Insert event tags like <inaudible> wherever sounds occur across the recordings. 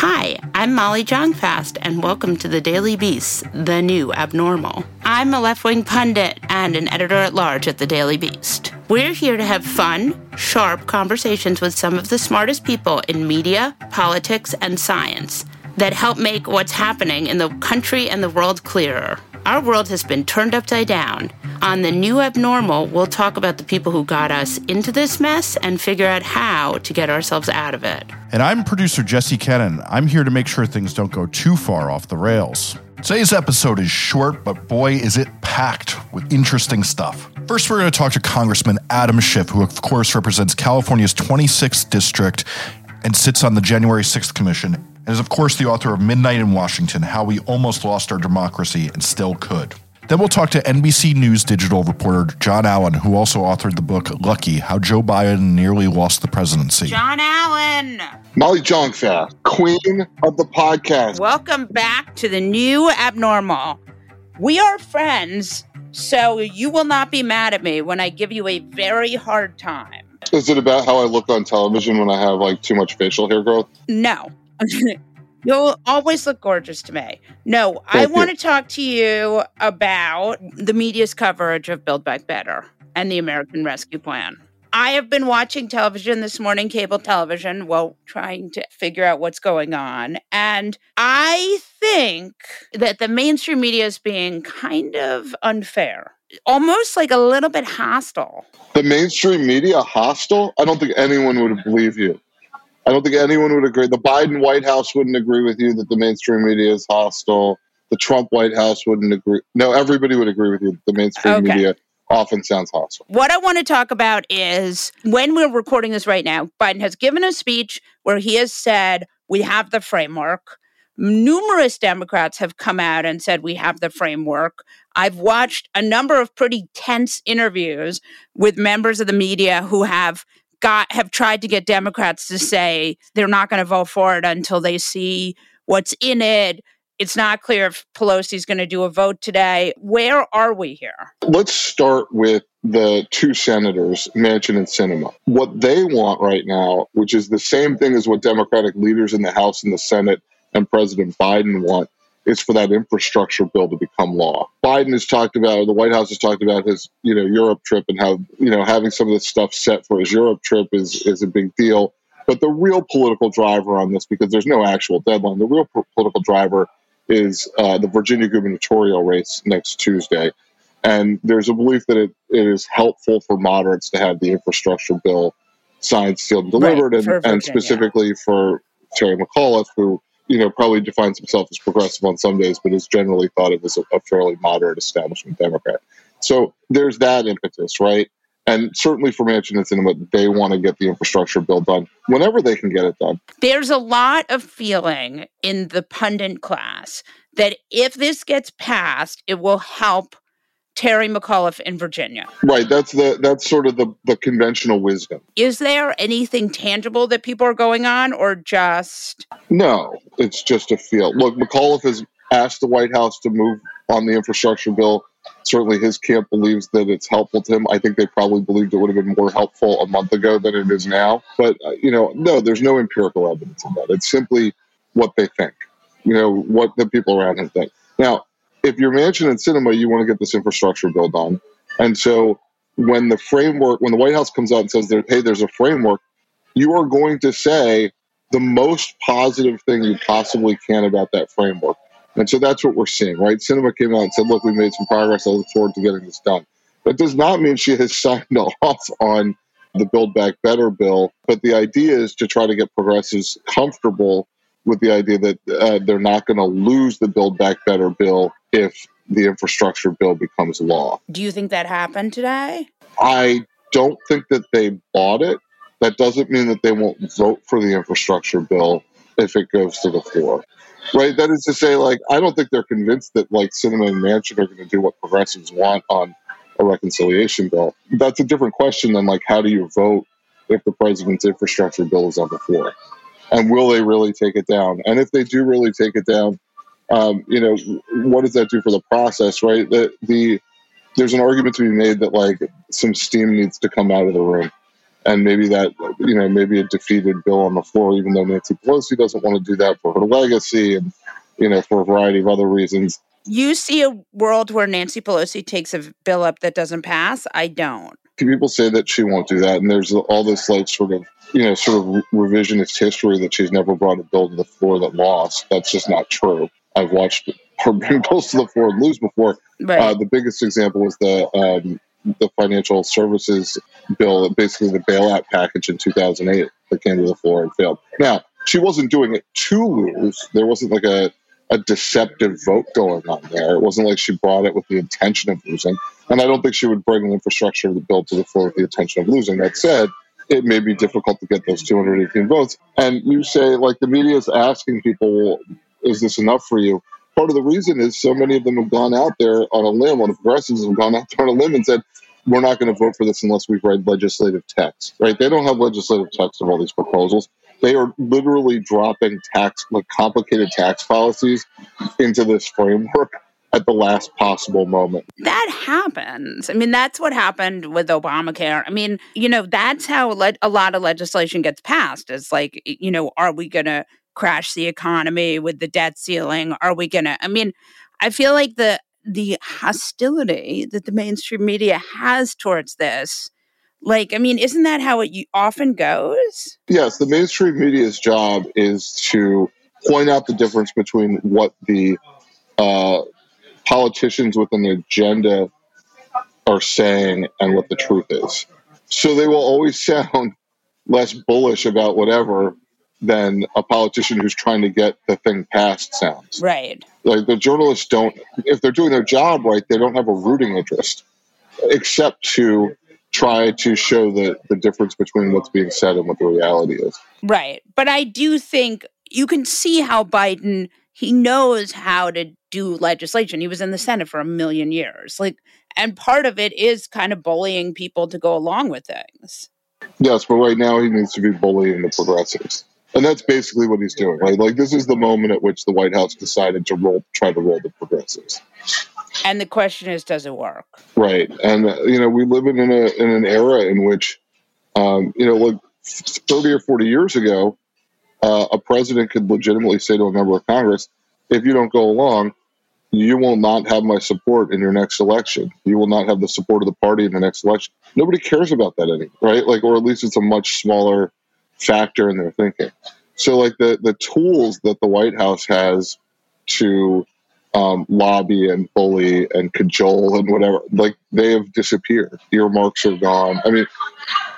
Hi, I'm Molly Jong-Fast, and welcome to the Daily Beast, the new abnormal. I'm a left-wing pundit and an editor-at-large at the Daily Beast. We're here to have fun, sharp conversations with some of the smartest people in media, politics, and science that help make what's happening in the country and the world clearer. Our world has been turned upside down. On the new abnormal, we'll talk about the people who got us into this mess and figure out how to get ourselves out of it. And I'm producer Jesse Cannon. I'm here to make sure things don't go too far off the rails. Today's episode is short, but boy, is it packed with interesting stuff. First, we're going to talk to Congressman Adam Schiff, who, of course, represents California's 26th district and sits on the January 6th Commission, and is, of course, the author of Midnight in Washington How We Almost Lost Our Democracy and Still Could. Then we'll talk to NBC News digital reporter John Allen, who also authored the book Lucky How Joe Biden Nearly Lost the Presidency. John Allen! Molly Jong-Fast, queen of the podcast. Welcome back to the new abnormal. We are friends, so you will not be mad at me when I give you a very hard time. Is it about how I look on television when I have like too much facial hair growth? No. <laughs> You'll always look gorgeous to me. No, I Thank you. want to talk to you about the media's coverage of Build Back Better and the American Rescue Plan. I have been watching television this morning, cable television, while trying to figure out what's going on. And I think that the mainstream media is being kind of unfair, almost like a little bit hostile. The mainstream media hostile? I don't think anyone would believe you. I don't think anyone would agree. The Biden White House wouldn't agree with you that the mainstream media is hostile. The Trump White House wouldn't agree. No, everybody would agree with you that the mainstream Okay. media often sounds hostile. What I want to talk about is when we're recording this right now, Biden has given a speech where he has said, We have the framework. Numerous Democrats have come out and said, We have the framework. I've watched a number of pretty tense interviews with members of the media who have got have tried to get Democrats to say they're not going to vote for it until they see what's in it. It's not clear if Pelosi's going to do a vote today. Where are we here? Let's start with the two senators, Manchin and Sinema. What they want right now, which is the same thing as what Democratic leaders in the House and the Senate and President Biden want, is for that infrastructure bill to become law. Biden has talked about, or the White House has talked about his, you know, Europe trip and how, you know, having some of this stuff set for his Europe trip is is a big deal. But the real political driver on this, because there's no actual deadline, the real po- political driver is uh, the Virginia gubernatorial race next Tuesday. And there's a belief that it, it is helpful for moderates to have the infrastructure bill signed, sealed, and delivered, for and, and specifically for Terry McAuliffe, who you know probably defines himself as progressive on some days, but is generally thought of as a, a fairly moderate establishment Democrat. So there's that impetus, right? And certainly for Manchin and Sinema, they want to get the infrastructure bill done whenever they can get it done. there's a lot of feeling in the pundit class that if this gets passed, it will help Terry McAuliffe in Virginia. Right. That's the that's sort of the the conventional wisdom. Is there anything tangible that people are going on, or just No, it's just a feel. Look, McAuliffe has asked the White House to move on the infrastructure bill. Certainly, his camp believes that it's helpful to him. I think they probably believed it would have been more helpful a month ago than it is now. But uh, you know, no, there's no empirical evidence of that. It's simply what they think. You know, what the people around him think. Now, if you're Manchin and Sinema, you want to get this infrastructure bill on. and so when the framework, when the White House comes out and says, "Hey, there's a framework," you are going to say the most positive thing you possibly can about that framework. And so that's what we're seeing, right? Sinema came out and said, look, we made some progress. I look forward to getting this done. That does not mean she has <laughs> signed off on the Build Back Better bill, but the idea is to try to get progressives comfortable with the idea that uh, they're not going to lose the Build Back Better bill if the infrastructure bill becomes law. do you think that happened today? I don't think that they bought it. That doesn't mean that they won't vote for the infrastructure bill if it goes to the floor. Right? That is to say, like, I don't think they're convinced that, like, Sinema and Manchin are going to do what progressives want on a reconciliation bill. That's a different question than, like, how do you vote if the president's infrastructure bill is on the floor? And will they really take it down? And if they do really take it down, um, you know, what does that do for the process, right? The, the there's an argument to be made that like some steam needs to come out of the room and maybe that you know maybe a defeated bill on the floor, even though Nancy Pelosi doesn't want to do that for her legacy and you know for a variety of other reasons. You see a world where Nancy Pelosi takes a bill up that doesn't pass. I don't. People say that she won't do that, and there's all this like sort of you know sort of revisionist history that she's never brought a bill to the floor that lost. That's just not true. I've watched her <laughs> bring bills to the floor and lose before. Right. Uh, the biggest example was the um, the financial services bill, basically the bailout package in 2008 that came to the floor and failed. Now, she wasn't doing it to lose. There wasn't like a, a deceptive vote going on there. It wasn't like she brought it with the intention of losing. And I don't think she would bring an infrastructure bill to the floor with the intention of losing. That said, it may be difficult to get those 218 votes. And you say, like, the media is asking people, is this enough for you? Part of the reason is so many of them have gone out there on a limb, on the progressives have gone out there on a limb and said, we're not going to vote for this unless we've read legislative text, right? They don't have legislative text of all these proposals. They are literally dropping tax, like complicated tax policies into this framework at the last possible moment. That happens. I mean, that's what happened with Obamacare. I mean, you know, that's how le- a lot of legislation gets passed. It's like, you know, are we going to crash the economy with the debt ceiling? Are we going to? I mean, I feel like the the hostility that the mainstream media has towards this like i mean isn't that how it often goes yes the mainstream media's job is to point out the difference between what the uh, politicians with an agenda are saying and what the truth is so they will always <laughs> sound less bullish about whatever than a politician who's trying to get the thing passed sounds. Right. Like the journalists don't, if they're doing their job right, they don't have a rooting interest, except to try to show the, the difference between what's being said and what the reality is. Right. But I do think you can see how Biden, he knows how to do legislation. He was in the Senate for a million years. Like, and part of it is kind of bullying people to go along with things. Yes, but right now he needs to be bullying the progressives and that's basically what he's doing. Right, like this is the moment at which the White House decided to roll, try to roll the progressives. And the question is, does it work? Right, and uh, you know we live in, in a in an era in which, um, you know, like thirty or forty years ago, uh, a president could legitimately say to a member of Congress, "If you don't go along, you will not have my support in your next election. You will not have the support of the party in the next election." Nobody cares about that anymore, right? Like, or at least it's a much smaller factor in their thinking. So, like the the tools that the White House has to um, lobby and bully and cajole and whatever, like they have disappeared. Earmarks are gone. I mean,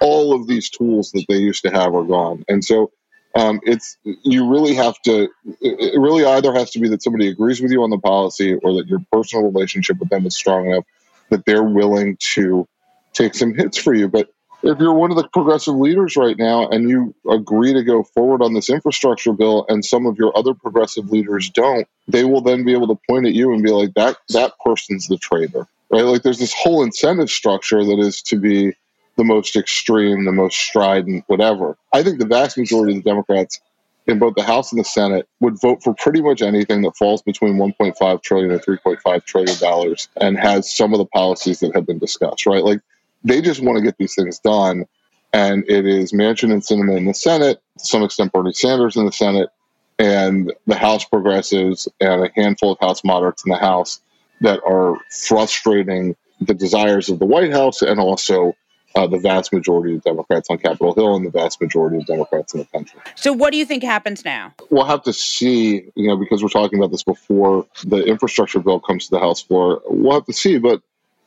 all of these tools that they used to have are gone. And so, um, it's you really have to. It really either has to be that somebody agrees with you on the policy, or that your personal relationship with them is strong enough that they're willing to take some hits for you. But if you're one of the progressive leaders right now and you agree to go forward on this infrastructure bill and some of your other progressive leaders don't, they will then be able to point at you and be like, that that person's the traitor. Right? Like there's this whole incentive structure that is to be the most extreme, the most strident, whatever. I think the vast majority of the Democrats in both the House and the Senate would vote for pretty much anything that falls between 1.5 trillion and 3.5 trillion dollars and has some of the policies that have been discussed, right? Like they just want to get these things done. And it is Manchin and Sinema in the Senate, to some extent Bernie Sanders in the Senate, and the House progressives and a handful of House moderates in the House that are frustrating the desires of the White House and also uh, the vast majority of Democrats on Capitol Hill and the vast majority of Democrats in the country. So, what do you think happens now? We'll have to see, you know, because we're talking about this before the infrastructure bill comes to the House floor. We'll have to see, but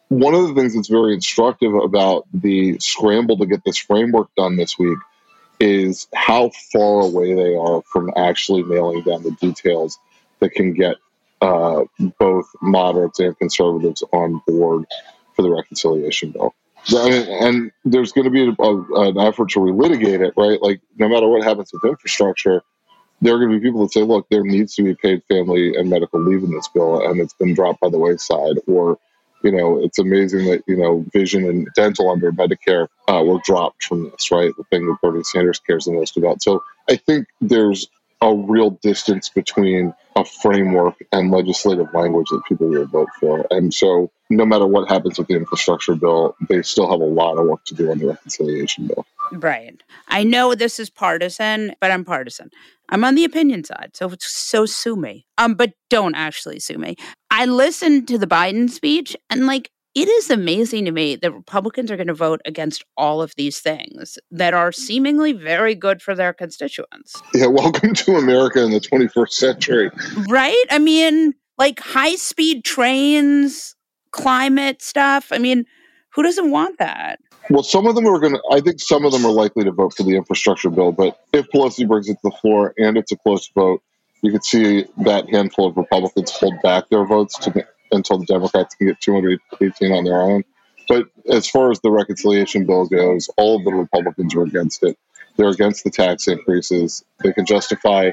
one of the things that's very instructive about the scramble to get this framework done this week is how far away they are from actually nailing down the details that can get uh, both moderates and conservatives on board for the reconciliation bill. And there's going to be a, a, an effort to relitigate it, right? Like, no matter what happens with infrastructure, there are going to be people that say, look, there needs to be paid family and medical leave in this bill, and it's been dropped by the wayside. Or, you know, it's amazing that, you know, vision and dental under Medicare uh, were dropped from this, right? The thing that Bernie Sanders cares the most about. So I think there's a real distance between a framework and legislative language that people will vote for. And so, no matter what happens with the infrastructure bill, they still have a lot of work to do on the reconciliation bill. Right. I know this is partisan, but I'm partisan. I'm on the opinion side, so so sue me. Um, but don't actually sue me. I listened to the Biden speech, and like it is amazing to me that Republicans are going to vote against all of these things that are mm. seemingly very good for their constituents. Yeah, welcome to America in the 21st century. Right? I mean, like high speed trains, climate stuff. I mean, who doesn't want that? Well, some of them are going to, I think some of them are likely to vote for the infrastructure bill, but if Pelosi brings it to the floor and it's a close vote, you could see that handful of Republicans hold back their votes to until the Democrats can get 218 on their own. But as far as the reconciliation bill goes, all of the Republicans are against it. They're against the tax increases. They can justify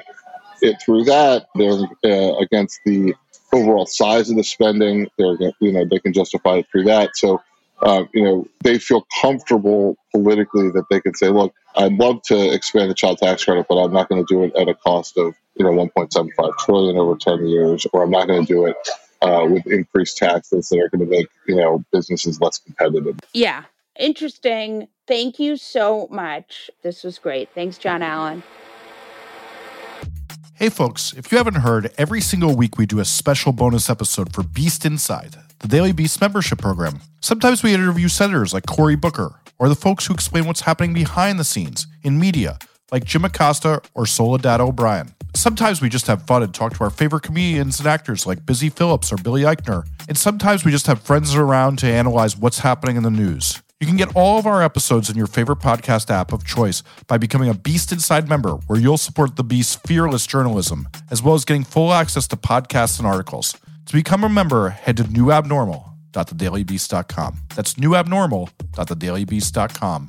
it through that. They're uh, against the overall size of the spending. They're you know they can justify it through that. So uh, you know they feel comfortable politically that they can say, look, I'd love to expand the child tax credit, but I'm not going to do it at a cost of you know 1.75 trillion over 10 years, or I'm not going to do it uh, with increased taxes that are going to make you know businesses less competitive. Yeah, interesting. Thank you so much. This was great. Thanks, John Allen. Hey, folks, if you haven't heard, every single week we do a special bonus episode for Beast Inside, the Daily Beast membership program. Sometimes we interview senators like Cory Booker, or the folks who explain what's happening behind the scenes in media, like Jim Acosta or Soledad O'Brien. Sometimes we just have fun and talk to our favorite comedians and actors like Busy Phillips or Billy Eichner. And sometimes we just have friends around to analyze what's happening in the news. You can get all of our episodes in your favorite podcast app of choice by becoming a Beast Inside member, where you'll support the Beast's fearless journalism, as well as getting full access to podcasts and articles. To become a member, head to newabnormal.thedailybeast.com. That's newabnormal.thedailybeast.com.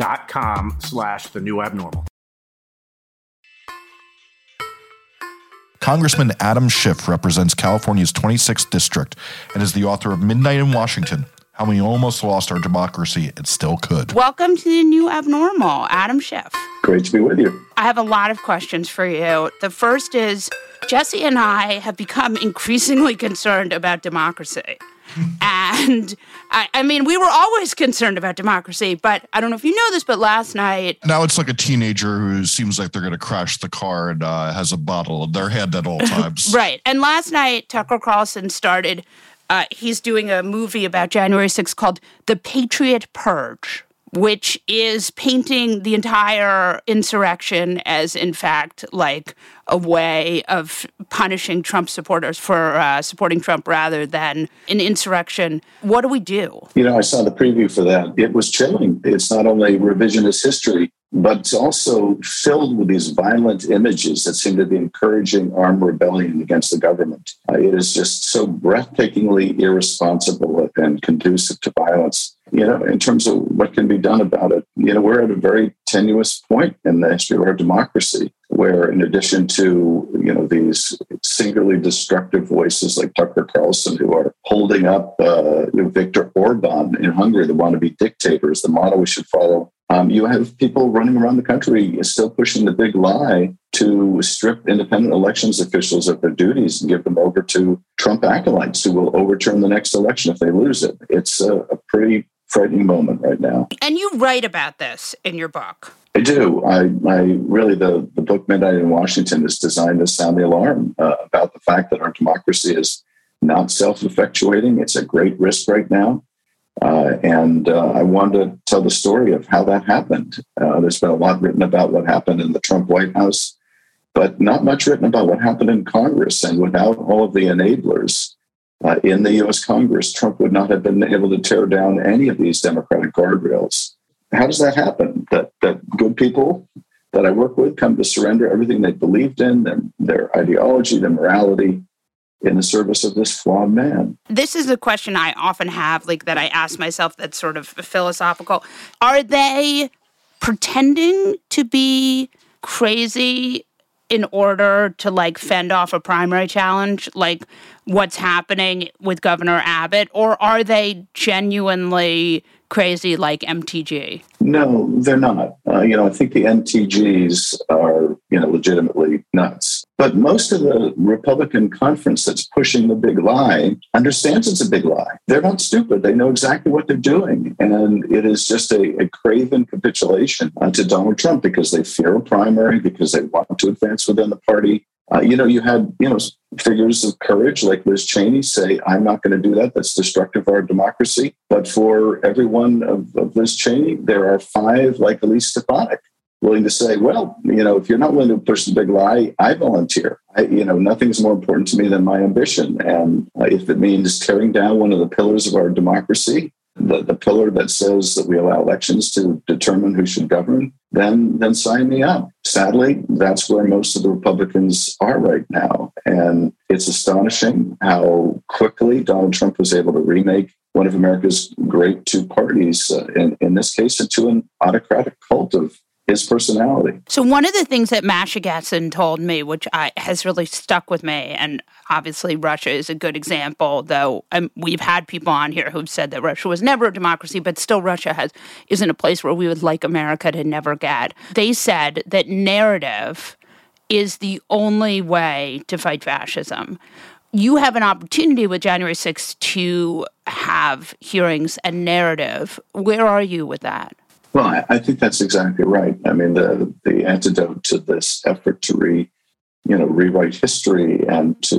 dot com slash the new abnormal. Congressman Adam Schiff represents California's 26th district and is the author of Midnight in Washington, How We Almost Lost Our Democracy It Still Could. Welcome to the new abnormal, Adam Schiff. Great to be with you. I have a lot of questions for you. The first is Jesse and I have become increasingly concerned about democracy. And I, I, mean, we were always concerned about democracy, but I don't know if you know this, but last night. Now it's like a teenager who seems like they're going to crash the car and uh, has a bottle in their hand at all <laughs> times. right. And last night, Tucker Carlson started, uh, he's doing a movie about January 6th called The Patriot Purge which is painting the entire insurrection as, in fact, like a way of punishing Trump supporters for uh, supporting Trump rather than an insurrection. What do we do? You know, I saw the preview for that. It was chilling. It's not only revisionist history, but it's also filled with these violent images that seem to be encouraging armed rebellion against the government. Uh, it is just so breathtakingly irresponsible and conducive to violence you know, in terms of what can be done about it, you know, we're at a very tenuous point in the history of our democracy where in addition to, you know, these singularly destructive voices like Tucker Carlson who are holding up uh, Viktor Orban in Hungary, the wannabe dictators, the model we should follow. Um, you have people running around the country still pushing the big lie to strip independent elections officials of their duties and give them over to Trump acolytes who will overturn the next election if they lose it. It's a, a pretty frightening moment right now. And you write about this in your book. I do. I, I really, the, the book Midnight in Washington is designed to sound the alarm uh, about the fact that our democracy is not self effectuating. It's a great risk right now. Uh, and uh, I wanted to tell the story of how that happened. Uh, there's been a lot written about what happened in the Trump White House, but not much written about what happened in Congress. And without all of the enablers, uh, in the US Congress, Trump would not have been able to tear down any of these Democratic guardrails. How does that happen? That, that good people that I work with come to surrender everything they believed in, their, their ideology, their morality, in the service of this flawed man? This is a question I often have, like that I ask myself that's sort of philosophical. Are they pretending to be crazy in order to like fend off a primary challenge like what's happening with Governor Abbott or are they genuinely crazy like MTG? No, they're not. Uh, you know, I think the MTGs are, you know, legitimately nuts. But most of the Republican conference that's pushing the big lie understands it's a big lie. They're not stupid. They know exactly what they're doing. And it is just a, a craven capitulation uh, to Donald Trump because they fear a primary, because they want to advance within the party. Uh, you know, you had, you know, figures of courage like Liz Cheney say, I'm not going to do that. That's destructive of our democracy. But for everyone of, of Liz Cheney, there are five like Elise Stefanik willing to say, well, you know, if you're not willing to push the big lie, I volunteer. I, you know, nothing's more important to me than my ambition. And uh, if it means tearing down one of the pillars of our democracy, the, the pillar that says that we allow elections to determine who should govern, then then sign me up. Sadly, that's where most of the Republicans are right now. And it's astonishing how quickly Donald Trump was able to remake one of America's great two parties, uh, in, in this case, into an autocratic cult of his personality. So one of the things that Masha Gessen told me, which I, has really stuck with me, and obviously Russia is a good example, though um, we've had people on here who've said that Russia was never a democracy, but still Russia has isn't a place where we would like America to never get. They said that narrative is the only way to fight fascism. You have an opportunity with January 6th to have hearings and narrative. Where are you with that? Well, I think that's exactly right. I mean, the the antidote to this effort to re, you know, rewrite history and to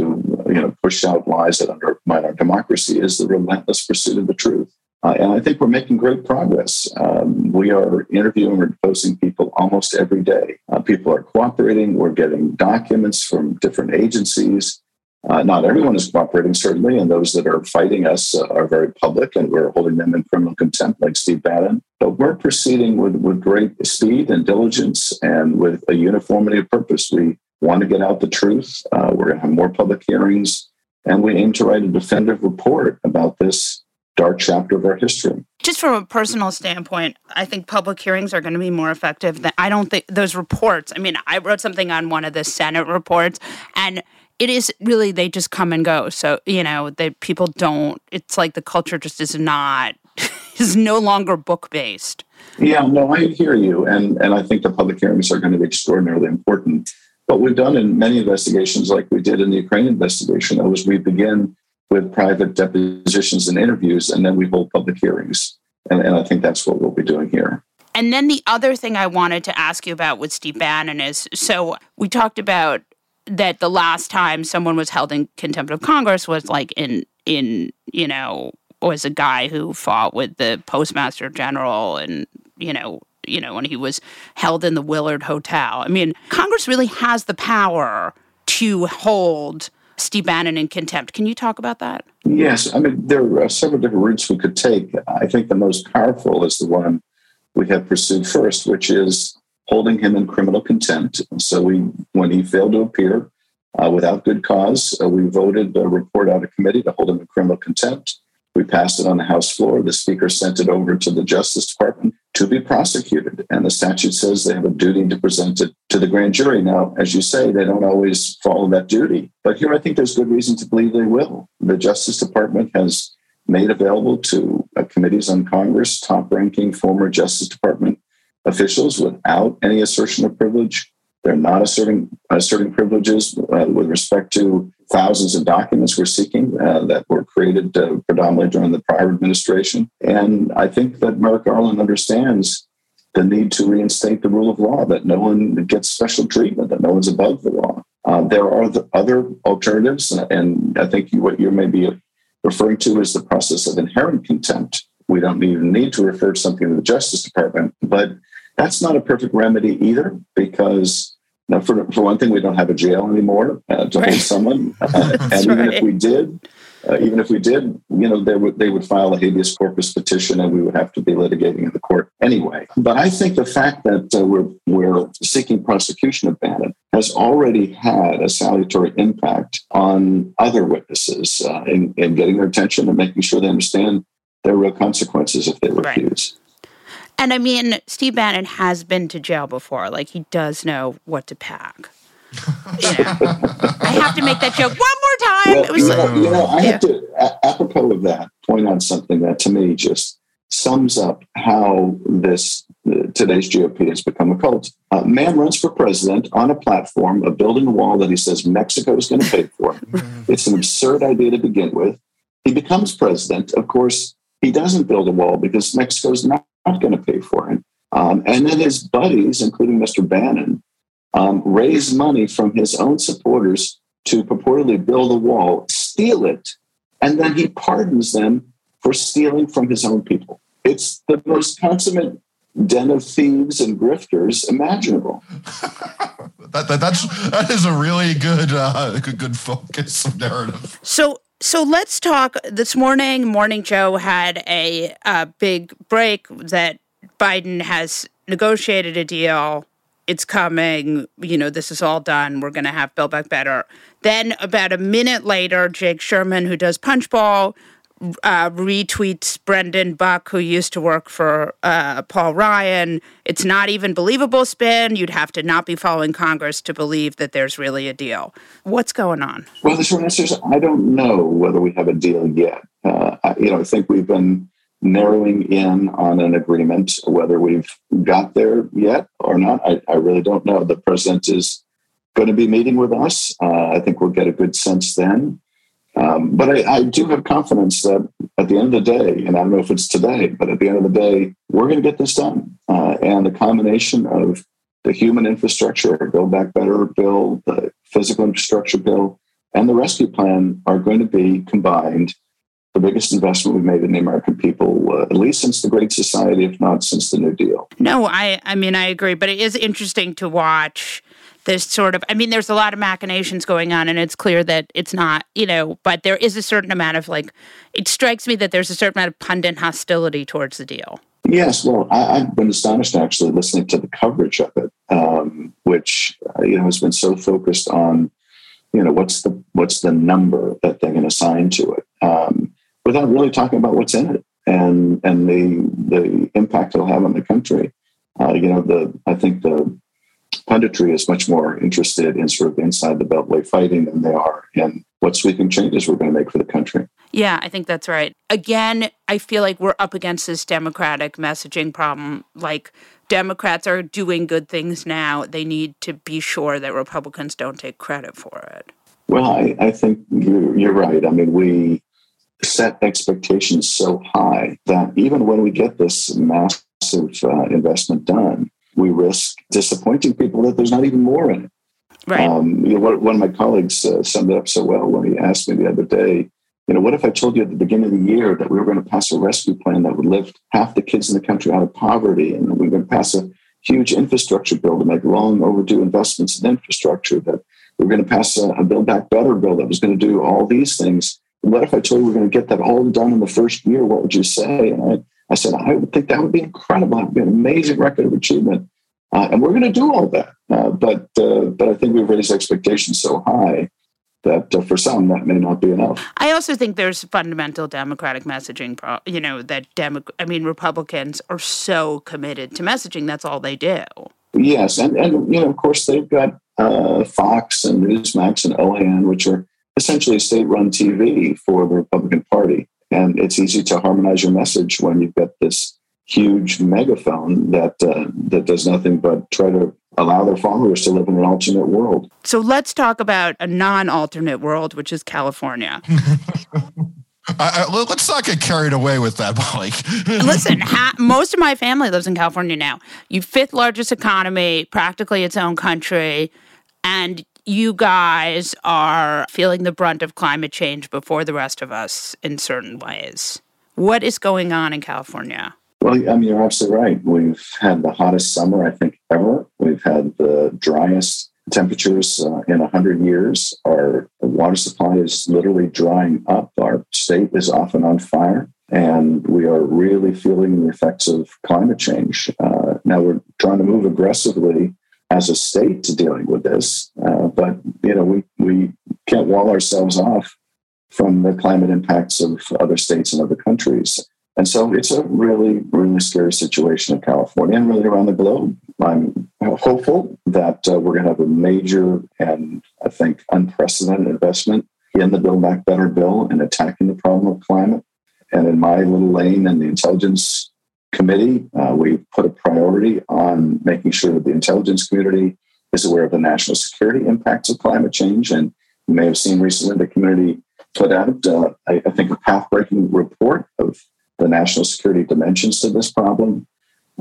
you know push out lies that undermine our democracy is the relentless pursuit of the truth. Uh, and I think we're making great progress. Um, we are interviewing and deposing people almost every day. Uh, people are cooperating. We're getting documents from different agencies. Uh, not everyone is cooperating, certainly, and those that are fighting us uh, are very public, and we're holding them in criminal contempt, like Steve Bannon. But we're proceeding with, with great speed and diligence and with a uniformity of purpose. We want to get out the truth. Uh, we're going to have more public hearings, and we aim to write a definitive report about this dark chapter of our history. Just from a personal standpoint, I think public hearings are going to be more effective than I don't think those reports. I mean, I wrote something on one of the Senate reports, and it is really they just come and go. So you know that people don't. It's like the culture just is not <laughs> is no longer book based. Yeah, no, I hear you, and and I think the public hearings are going to be extraordinarily important. What we've done in many investigations, like we did in the Ukraine investigation, was we begin with private depositions and interviews, and then we hold public hearings. And, and I think that's what we'll be doing here. And then the other thing I wanted to ask you about with Steve Bannon is so we talked about that the last time someone was held in contempt of Congress was like in in you know was a guy who fought with the postmaster general and you know you know when he was held in the Willard Hotel. I mean, Congress really has the power to hold Steve Bannon in contempt. Can you talk about that? Yes. I mean, there are several different routes we could take. I think the most powerful is the one we have pursued first, which is holding him in criminal contempt. So we, when he failed to appear uh, without good cause, uh, we voted a report out of committee to hold him in criminal contempt. We passed it on the House floor. The Speaker sent it over to the Justice Department to be prosecuted. And the statute says they have a duty to present it to the grand jury. Now, as you say, they don't always follow that duty. But here I think there's good reason to believe they will. The Justice Department has made available to uh, committees on Congress top ranking former Justice Department officials without any assertion of privilege. They're not asserting, asserting privileges uh, with respect to thousands of documents we're seeking uh, that were created uh, predominantly during the prior administration. And I think that Merrick Garland understands the need to reinstate the rule of law, that no one gets special treatment, that no one's above the law. Uh, there are the other alternatives, and I think what you may be referring to is the process of inherent contempt. We don't even need to refer to something to the Justice Department, but that's not a perfect remedy either, because now, for, for one thing, we don't have a jail anymore uh, to right. hold someone. <laughs> Uh, and even right. if we did, uh, even if we did, you know, they would they would file a habeas corpus petition, and we would have to be litigating in the court anyway. But I think the fact that uh, we're we're seeking prosecution of Bannon has already had a salutary impact on other witnesses uh, in, in getting their attention and making sure they understand there are real consequences if they refuse. Right. And I mean, Steve Bannon has been to jail before. Like he does know what to pack. <laughs> You know, I have to make that joke one more time. Well, you, know, you know, I yeah. have to, a- apropos of that, point out something that to me just sums up how this uh, today's GOP has become a cult. Uh, man runs for president on a platform of building a wall that he says Mexico is going to pay for. <laughs> it's an absurd idea to begin with. He becomes president. Of course, he doesn't build a wall because Mexico is not not going to pay for it. Um, and then his buddies, including Mr. Bannon, um, raise money from his own supporters to purportedly build a wall, steal it, and then he pardons them for stealing from his own people. It's the most consummate den of thieves and grifters imaginable. <laughs> that, that, that's that is a really good uh, good, good focus narrative. So so let's talk. This morning, Morning Joe had a, a big break that Biden has negotiated a deal. It's coming. You know, this is all done. We're going to have Build Back Better. Then, about a minute later, Jake Sherman, who does Punchbowl, uh, retweets Brendan Buck, who used to work for uh, Paul Ryan. It's not even believable spin. You'd have to not be following Congress to believe that there's really a deal. What's going on? Well, the short answer is I don't know whether we have a deal yet. Uh, I, you know, I think we've been narrowing in on an agreement. Whether we've got there yet or not, I, I really don't know. The president is going to be meeting with us. Uh, I think we'll get a good sense then. Um, but I, I, do have confidence that at the end of the day, and I don't know if it's today, but at the end of the day, we're going to get this done. Uh, and the combination of the human infrastructure, Build Back Better bill, the physical infrastructure bill, and the rescue plan are going to be combined the biggest investment we've made in the American people, uh, at least since the Great Society, if not since the New Deal. No, I, I mean, I agree. But it is interesting to watch this sort of, I mean, there's a lot of machinations going on, and it's clear that it's not, you know, but there is a certain amount of like, it strikes me that there's a certain amount of pundit hostility towards the deal. Yes, well, I, have been astonished actually listening to the coverage of it, um, which uh, you know has been so focused on, you know, what's the what's the number that they're going to assign to it, um, without really talking about what's in it and and the the impact it'll have on the country. Uh, you know, the I think the punditry is much more interested in sort of inside the beltway fighting than they are in what sweeping changes we're going to make for the country. Yeah, I think that's right. Again, I feel like we're up against this democratic messaging problem. Like Democrats are doing good things now. They need to be sure that Republicans don't take credit for it. Well, I, I think you're, you're right. I mean, we set expectations so high that even when we get this massive uh, investment done, we risk disappointing people that there's not even more in it. Right. Um, you know, one of my colleagues uh, summed it up so well when he asked me the other day, you know, what if I told you at the beginning of the year that we were going to pass a rescue plan that would lift half the kids in the country out of poverty, and we are going to pass a huge infrastructure bill to make long overdue investments in infrastructure, that we are going to pass a, a Build Back Better bill that was going to do all these things. What if I told you we are going to get that all done in the first year? What would you say? And I, I said, I would think that would be incredible. It would be an amazing record of achievement. Uh, and we're going to do all that. Uh, but uh, but I think we've raised expectations so high that uh, for some that may not be enough. I also think there's fundamental democratic messaging. Pro- you know that Demo- I mean Republicans are so committed to messaging. That's all they do. Yes, and and you know of course they've got uh, Fox and Newsmax and OAN, which are essentially state-run TV for the Republican Party, and it's easy to harmonize your message when you've got this huge megaphone that uh, that does nothing but try to allow their followers to live in an alternate world. So let's talk about a non-alternate world, which is California. <laughs> I, I, let's not get carried away with that, <laughs> Molly. Listen, ha- most of my family lives in California now. You fifth largest economy, practically its own country, and you guys are feeling the brunt of climate change before the rest of us in certain ways. What is going on in California? Well, I mean, you're absolutely right. We've had the hottest summer, I think, ever. We've had the driest temperatures uh, in 100 years. Our water supply is literally drying up. Our state is often on fire. And we are really feeling the effects of climate change. Uh, now we're trying to move aggressively as a state to dealing with this, uh, but you know we we can't wall ourselves off from the climate impacts of other states and other countries. And so it's a really, really scary situation in California and really around the globe. I'm hopeful that uh, we're going to have a major and I think unprecedented investment in the Build Back Better bill and attacking the problem of climate. And in my little lane in the intelligence committee, uh, we put a priority on making sure that the intelligence community is aware of the national security impacts of climate change. And you may have seen recently the community put out, uh, I, I think, a path breaking report of the national security dimensions to this problem.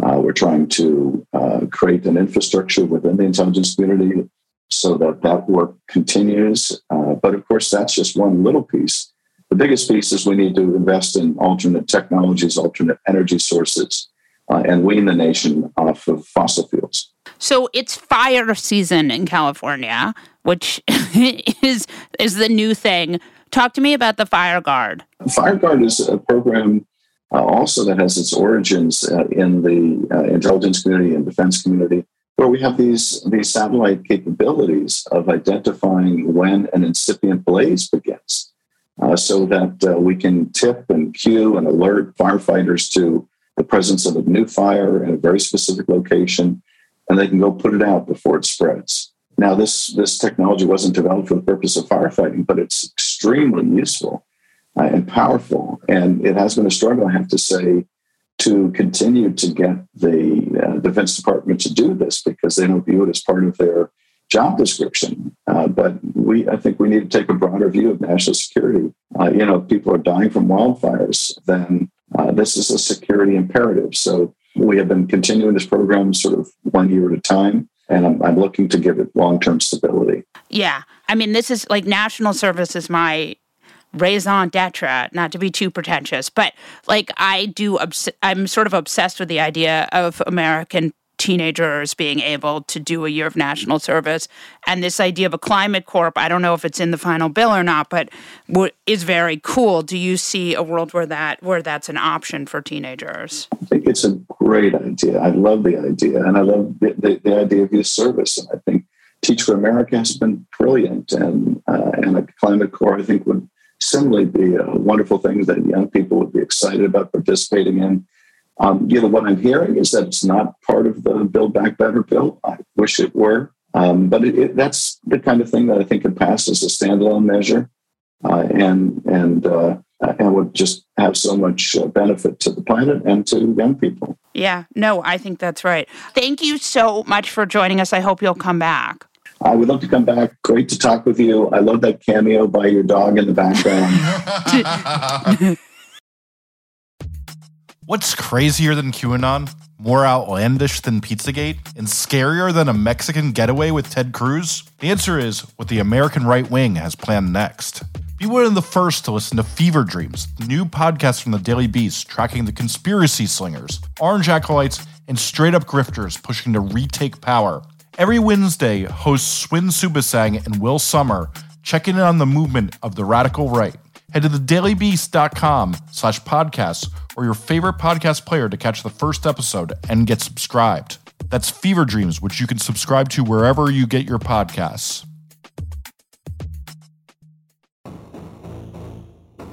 Uh, we're trying to uh, create an infrastructure within the intelligence community so that that work continues. Uh, but of course, that's just one little piece. The biggest piece is we need to invest in alternate technologies, alternate energy sources, uh, and wean the nation off of fossil fuels. So it's fire season in California, which <laughs> is is the new thing. Talk to me about the Fire Guard. Fire Guard is a program uh, also that has its origins uh, in the uh, intelligence community and defense community, where we have these, these satellite capabilities of identifying when an incipient blaze begins. Uh, so that uh, we can tip and cue and alert firefighters to the presence of a new fire in a very specific location, and they can go put it out before it spreads. Now, this, this technology wasn't developed for the purpose of firefighting, but it's extremely useful uh, and powerful. And it has been a struggle, I have to say, to continue to get the uh, Defense Department to do this because they don't view it as part of their job description. Uh, but we, I think, we need to take a broader view of national security. Uh, you know, if people are dying from wildfires, then uh, this is a security imperative. So we have been continuing this program sort of one year at a time and I'm, I'm, looking to give it long-term stability. Yeah, I mean, this is like national service is my raison d'etre, not to be too pretentious, but like I do, obs- I'm sort of obsessed with the idea of American teenagers being able to do a year of national service. And this idea of a climate corps, I don't know if it's in the final bill or not, but is very cool. Do you see a world where that where that's an option for teenagers? I think it's a great idea. I love the idea, and I love the, the, the idea of youth service. And I think Teach for America has been brilliant, and uh, and a climate corps I think would similarly be a wonderful thing that young people would be excited about participating in. Um, you know, what I'm hearing is that it's not part of the Build Back Better bill. I wish it were. Um, but it, it, that's the kind of thing that I think could pass as a standalone measure uh, and, and, uh, and would just have so much uh, benefit to the planet and to young people. Yeah, no, I think that's right. Thank you so much for joining us. I hope you'll come back. I would love to come back. Great to talk with you. I love that cameo by your dog in the background. <laughs> <laughs> What's crazier than QAnon? More outlandish than Pizzagate? And scarier than a Mexican getaway with Ted Cruz? The answer is what the American right wing has planned next. Be one of the first to listen to Fever Dreams, the new podcast from the Daily Beast tracking the conspiracy slingers, orange acolytes, and straight up grifters pushing to retake power. Every Wednesday, hosts Swin Suebsaeng and Will Sommer check in on the movement of the radical right. Head to thedailybeast.com slash podcasts or your favorite podcast player to catch the first episode and get subscribed. That's Fever Dreams, which you can subscribe to wherever you get your podcasts.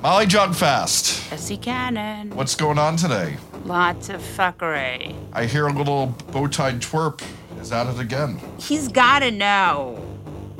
Molly Jong-Fast. Jesse Cannon. What's going on today? Lots of fuckery. I hear a little bow-tied twerp is at it again. He's got to know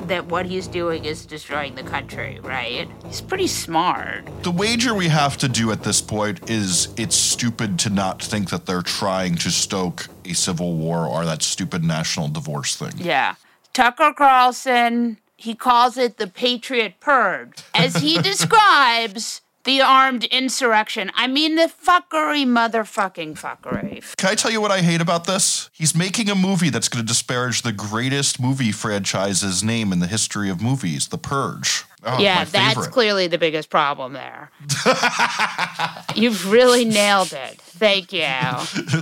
that what he's doing is destroying the country, right? He's pretty smart. The wager we have to do at this point is it's stupid to not think that they're trying to stoke a civil war or that stupid national divorce thing. Yeah. Tucker Carlson, he calls it the Patriot Purge. As he <laughs> describes, the armed insurrection. I mean, the fuckery, motherfucking fuckery. Can I tell you what I hate about this? He's making a movie that's going to disparage the greatest movie franchise's name in the history of movies, The Purge. Oh, yeah, that's clearly the biggest problem there. <laughs> You've really nailed it. Thank you.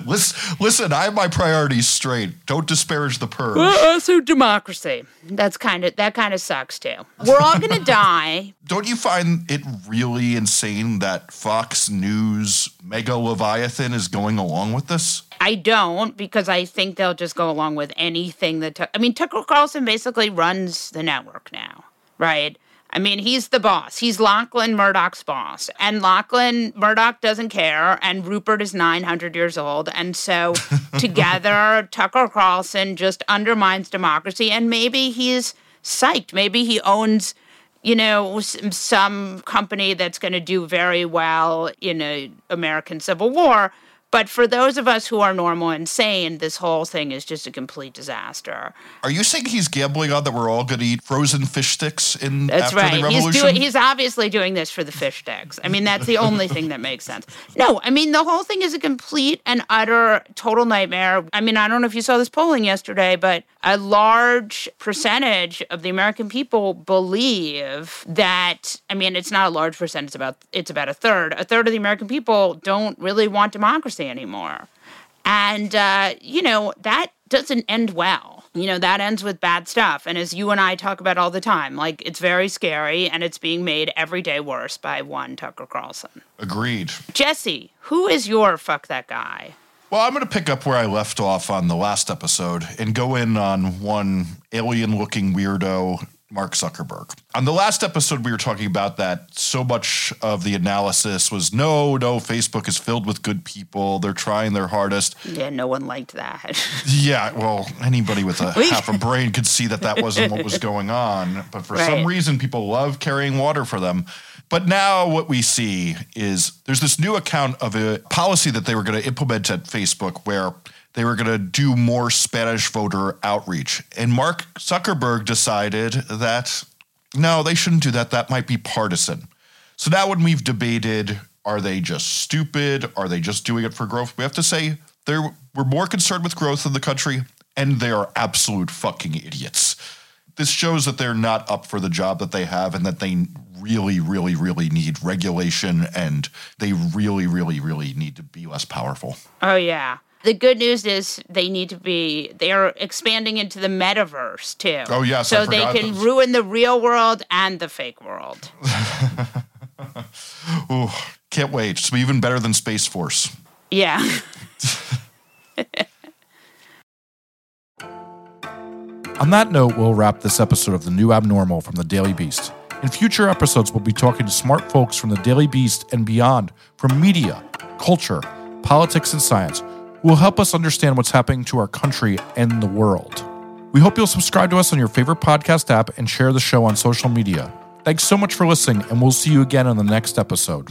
<laughs> listen, listen, I have my priorities straight. Don't disparage the purge. Uh, also, democracy. That's kind of that kind of sucks too. We're all gonna <laughs> die. Don't you find it really insane that Fox News Mega Leviathan is going along with this? I don't because I think they'll just go along with anything that. I mean, Tucker Carlson basically runs the network now, right? I mean, he's the boss. He's Lachlan Murdoch's boss. And Lachlan Murdoch doesn't care. And Rupert is 900 years old. And so <laughs> together, Tucker Carlson just undermines democracy. And maybe he's psyched. Maybe he owns, you know, some company that's going to do very well in a American Civil War. But for those of us who are normal and sane, this whole thing is just a complete disaster. Are you saying he's gambling on that we're all going to eat frozen fish sticks in that's after right. the revolution? He's, doing, he's obviously doing this for the fish sticks. I mean, that's the only thing that makes sense. No, I mean, the whole thing is a complete and utter total nightmare. I mean, I don't know if you saw this polling yesterday, but a large percentage of the American people believe that, I mean, it's not a large percentage, it's about, it's about a third. A third of the American people don't really want democracy democracy anymore. And, uh, you know, that doesn't end well. You know, that ends with bad stuff. And as you and I talk about all the time, like it's very scary and it's being made every day worse by one Tucker Carlson. Agreed. Jesse, who is your fuck that guy? Well, I'm going to pick up where I left off on the last episode and go in on one alien looking weirdo Mark Zuckerberg. On the last episode, we were talking about that so much of the analysis was no, no, Facebook is filled with good people. They're trying their hardest. Yeah, no one liked that. <laughs> yeah, well, anybody with a half a brain could see that that wasn't what was going on. But for right. some reason, people love carrying water for them. But now what we see is there's this new account of a policy that they were going to implement at Facebook where they were going to do more Spanish voter outreach. And Mark Zuckerberg decided that no, they shouldn't do that. That might be partisan. So now, when we've debated, are they just stupid? Are they just doing it for growth? We have to say they're, we're more concerned with growth in the country, and they are absolute fucking idiots. This shows that they're not up for the job that they have and that they really, really, really need regulation and they really, really, really need to be less powerful. Oh, yeah. The good news is they need to be they are expanding into the metaverse too. Oh, yes, I so they can those. ruin the real world and the fake world. <laughs> Ooh, can't wait. It's even better than Space Force. Yeah. <laughs> On that note, we'll wrap this episode of The New Abnormal from the Daily Beast. In future episodes, we'll be talking to smart folks from the Daily Beast and beyond from media, culture, politics, and science who will help us understand what's happening to our country and the world. We hope you'll subscribe to us on your favorite podcast app and share the show on social media. Thanks so much for listening, and we'll see you again on the next episode.